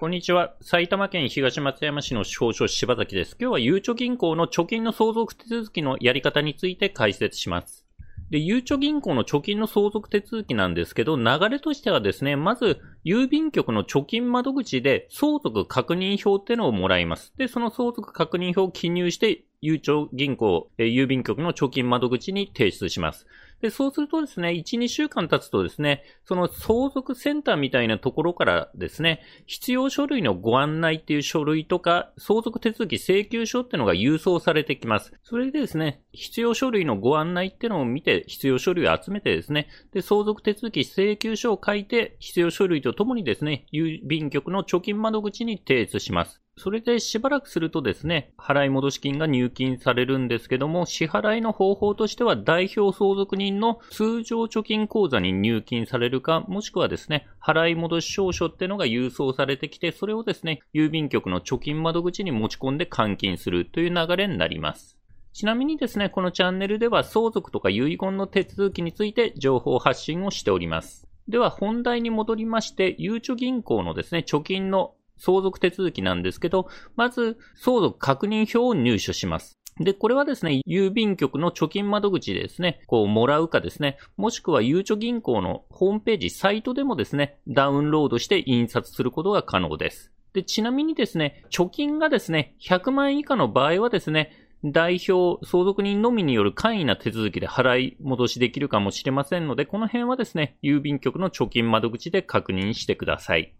こんにちは。埼玉県東松山市の少々柴崎です。今日はゆうちょ銀行の貯金の相続手続きのやり方について解説します。で、ゆうちょ銀行の貯金の相続手続きなんですけど、流れとしてはですね、まず、郵便局の貯金窓口で相続確認票っていうのをもらいます。で、その相続確認票を記入して、ゆうちょ銀行、え郵便局の貯金窓口に提出します。で、そうするとですね、1、2週間経つとですね、その相続センターみたいなところからですね、必要書類のご案内っていう書類とか、相続手続き請求書っていうのが郵送されてきます。それでですね、必要書類のご案内っていうのを見て、必要書類を集めてですね、で、相続手続き請求書を書いて、必要書類とともにですね、郵便局の貯金窓口に提出します。それでしばらくするとですね、払い戻し金が入金されるんですけども、支払いの方法としては代表相続人の通常貯金口座に入金されるか、もしくはですね、払い戻し証書ってのが郵送されてきて、それをですね、郵便局の貯金窓口に持ち込んで換金するという流れになります。ちなみにですね、このチャンネルでは相続とか遺言の手続きについて情報発信をしております。では本題に戻りまして、ゆうちょ銀行のですね、貯金の相続手続きなんですけど、まず、相続確認票を入手します。で、これはですね、郵便局の貯金窓口でですね、こう、もらうかですね、もしくはゆうちょ銀行のホームページ、サイトでもですね、ダウンロードして印刷することが可能です。で、ちなみにですね、貯金がですね、100万円以下の場合はですね、代表、相続人のみによる簡易な手続きで払い戻しできるかもしれませんので、この辺はですね、郵便局の貯金窓口で確認してください。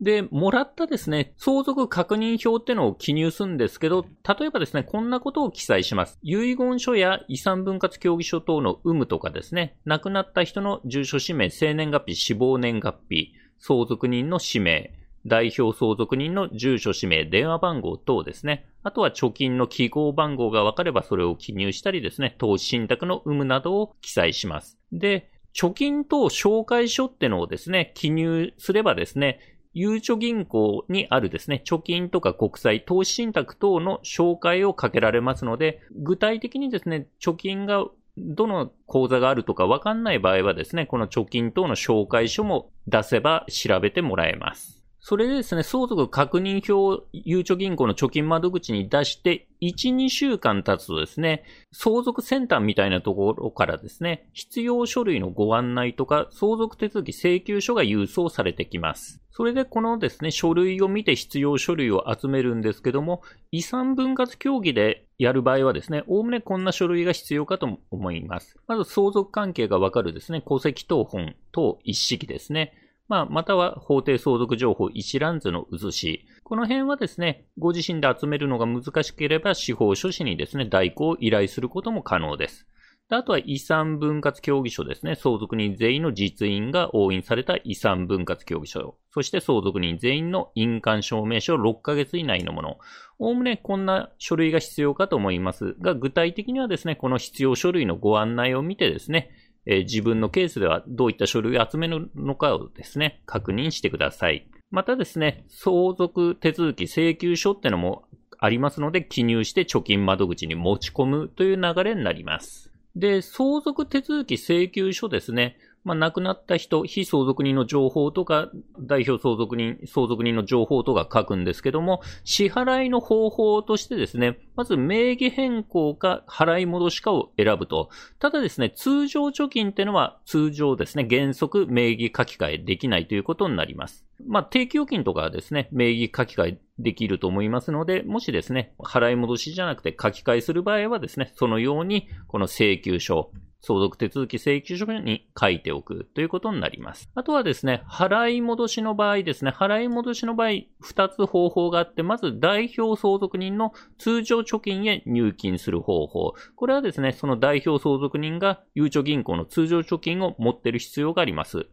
で、もらったですね、相続確認票ってのを記入するんですけど、例えばですね、こんなことを記載します。遺言書や遺産分割協議書等の有無とかですね、亡くなった人の住所氏名、生年月日、死亡年月日、相続人の氏名、代表相続人の住所、氏名、電話番号等ですね。あとは貯金の記号番号が分かればそれを記入したりですね、投資信託の有無などを記載します。で、貯金等紹介書ってのをですね、記入すればですね、ゆうちょ銀行にあるですね、貯金とか国債、投資信託等の紹介をかけられますので、具体的にですね、貯金がどの口座があるとかわかんない場合はですね、この貯金等の紹介書も出せば調べてもらえます。それでですね、相続確認票をゆうちょ銀行の貯金窓口に出して、1、2週間経つとですね、相続センターみたいなところからですね、必要書類のご案内とか、相続手続き請求書が郵送されてきます。それでこのですね、書類を見て必要書類を集めるんですけども、遺産分割協議でやる場合はですね、おおむねこんな書類が必要かと思います。まず相続関係がわかるですね、戸籍謄本等一式ですね。まあ、または法定相続情報一覧図の写し。この辺はですね、ご自身で集めるのが難しければ司法書士にですね、代行を依頼することも可能です。あとは遺産分割協議書ですね。相続人全員の実印が押印された遺産分割協議書。そして相続人全員の印鑑証明書6ヶ月以内のもの。おおむねこんな書類が必要かと思いますが、具体的にはですね、この必要書類のご案内を見てですね、えー、自分のケースではどういった書類を集めるのかをですね、確認してください。またですね、相続手続き請求書ってのもありますので、記入して貯金窓口に持ち込むという流れになります。で、相続手続き請求書ですね。まあ、亡くなった人、非相続人の情報とか、代表相続人、相続人の情報とか書くんですけども、支払いの方法としてですね、まず名義変更か払い戻しかを選ぶと。ただですね、通常貯金っていうのは通常ですね、原則名義書き換えできないということになります。まあ、定期預金とかはですね、名義書き換えできると思いますので、もしですね、払い戻しじゃなくて書き換えする場合はですね、そのように、この請求書、相続手続き請求書に書いておくということになります。あとはですね、払い戻しの場合ですね、払い戻しの場合、2つ方法があって、まず代表相続人の通常貯金へ入金する方法。これはですね、その代表相続人がゆうちょ銀行の通常貯金を持っている必要があります。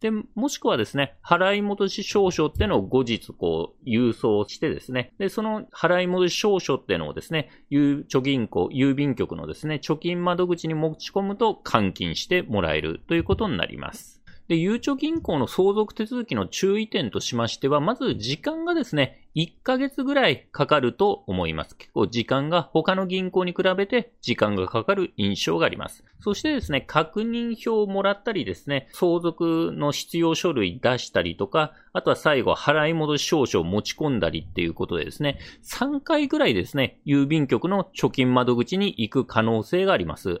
で、もしくはですね、払い戻し証書ってのを後日こう、郵送してですね、で、その払い戻し証書ってのをですね、ゆ貯銀行、郵便局のですね、貯金窓口に持ち込むと換金してもらえるということになります。で、ゆうちょ銀行の相続手続きの注意点としましては、まず時間がですね、1ヶ月ぐらいかかると思います。結構時間が他の銀行に比べて時間がかかる印象があります。そしてですね、確認票をもらったりですね、相続の必要書類出したりとか、あとは最後払い戻し証書を持ち込んだりっていうことでですね、3回ぐらいですね、郵便局の貯金窓口に行く可能性があります。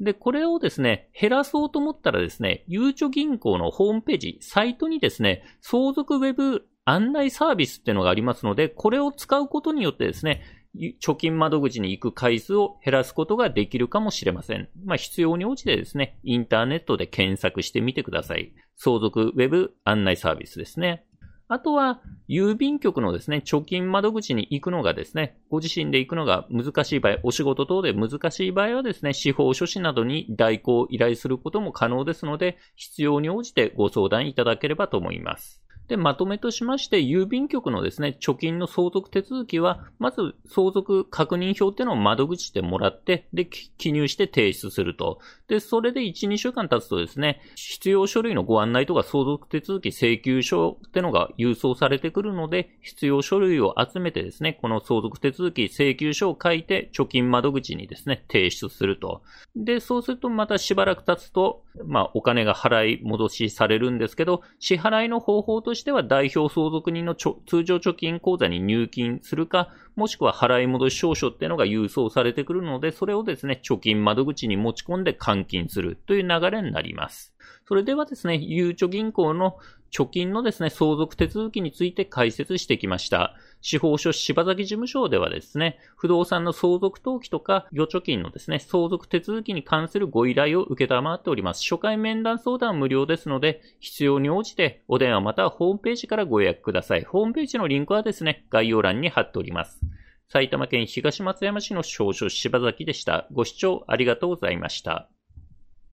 で、これをですね、減らそうと思ったらですね、ゆうちょ銀行のホームページ、サイトにですね、相続ウェブ案内サービスっていうのがありますので、これを使うことによってですね、貯金窓口に行く回数を減らすことができるかもしれません。まあ、必要に応じてですね、インターネットで検索してみてください。相続ウェブ案内サービスですね。あとは、郵便局のですね、貯金窓口に行くのがですね、ご自身で行くのが難しい場合、お仕事等で難しい場合はですね、司法書士などに代行を依頼することも可能ですので、必要に応じてご相談いただければと思います。で、まとめとしまして、郵便局のですね、貯金の相続手続きは、まず相続確認票っていうのを窓口でもらって、で、記入して提出すると。で、それで1、2週間経つとですね、必要書類のご案内とか相続手続き請求書ってのが郵送されてくるので、必要書類を集めてですね、この相続手続き請求書を書いて、貯金窓口にですね、提出すると。で、そうするとまたしばらく経つと、まあ、お金が払い戻しされるんですけど、支払いの方法としてしては代表相続人の通常貯金口座に入金するか、もしくは払い戻し証書っていうのが郵送されてくるので、それをですね、貯金窓口に持ち込んで換金するという流れになります。それではですね、ゆうちょ銀行の貯金のですね、相続手続きについて解説してきました。司法書柴崎事務所ではですね、不動産の相続登記とか預貯金のですね、相続手続きに関するご依頼を受けたまっております。初回面談相談無料ですので、必要に応じてお電話またはホームページからご予約ください。ホームページのリンクはですね、概要欄に貼っております。埼玉県東松山市の少々柴崎でした。ご視聴ありがとうございました。